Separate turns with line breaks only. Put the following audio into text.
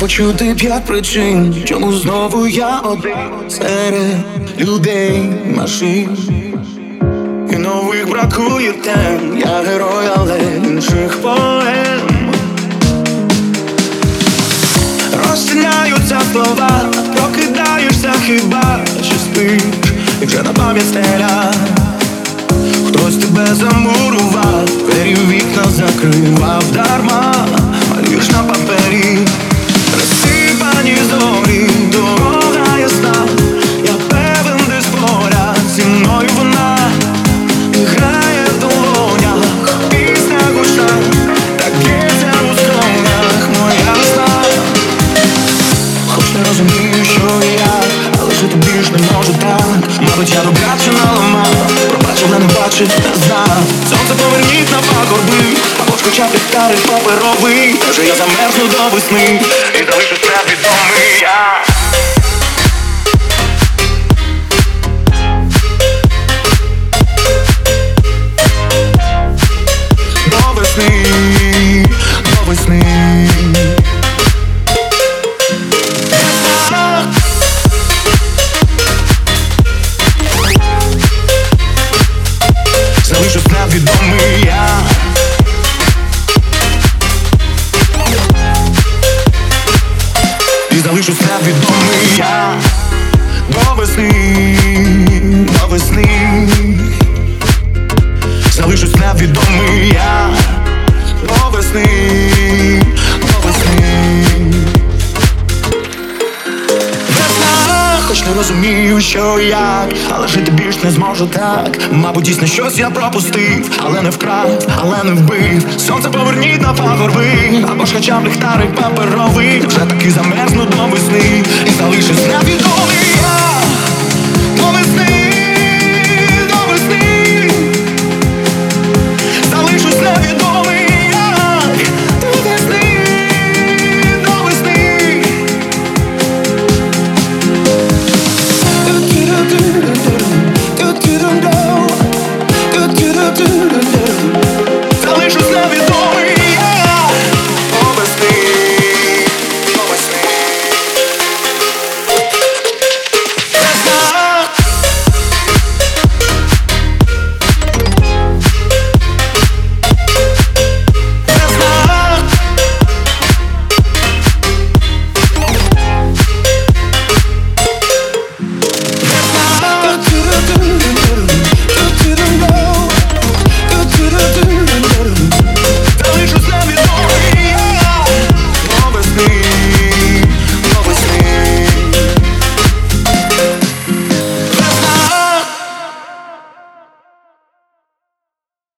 Почути п'ять причин, чому знову я один серед людей, машин. І нових бракує тем, я герой, але інших поем. Розтіняються слова, прокидаєшся хіба що спиш, і вже на пам'ять стеля Хтось тебе замурував, двері вікна закривав дарма, так. Мабуть, я добряче наламав, пробачив, не бачив, не знав. Сонце поверніть на пагорби, або ж хоча б ліхтарик паперовий. Може я замерзну до весни і залишусь невідомий я. До весни, Залишусь невідомий я. І залишусь невідомий я. До весни, до весни. Залишусь невідомий я. До весни, розумію, що як, але жити більш не зможу так. Мабуть, дійсно щось я пропустив, але не вкрав, але не вбив. Сонце поверніть на пагорби, або ж хоча б ліхтарик паперовий. Вже таки замерзну до весни і залишусь невідомий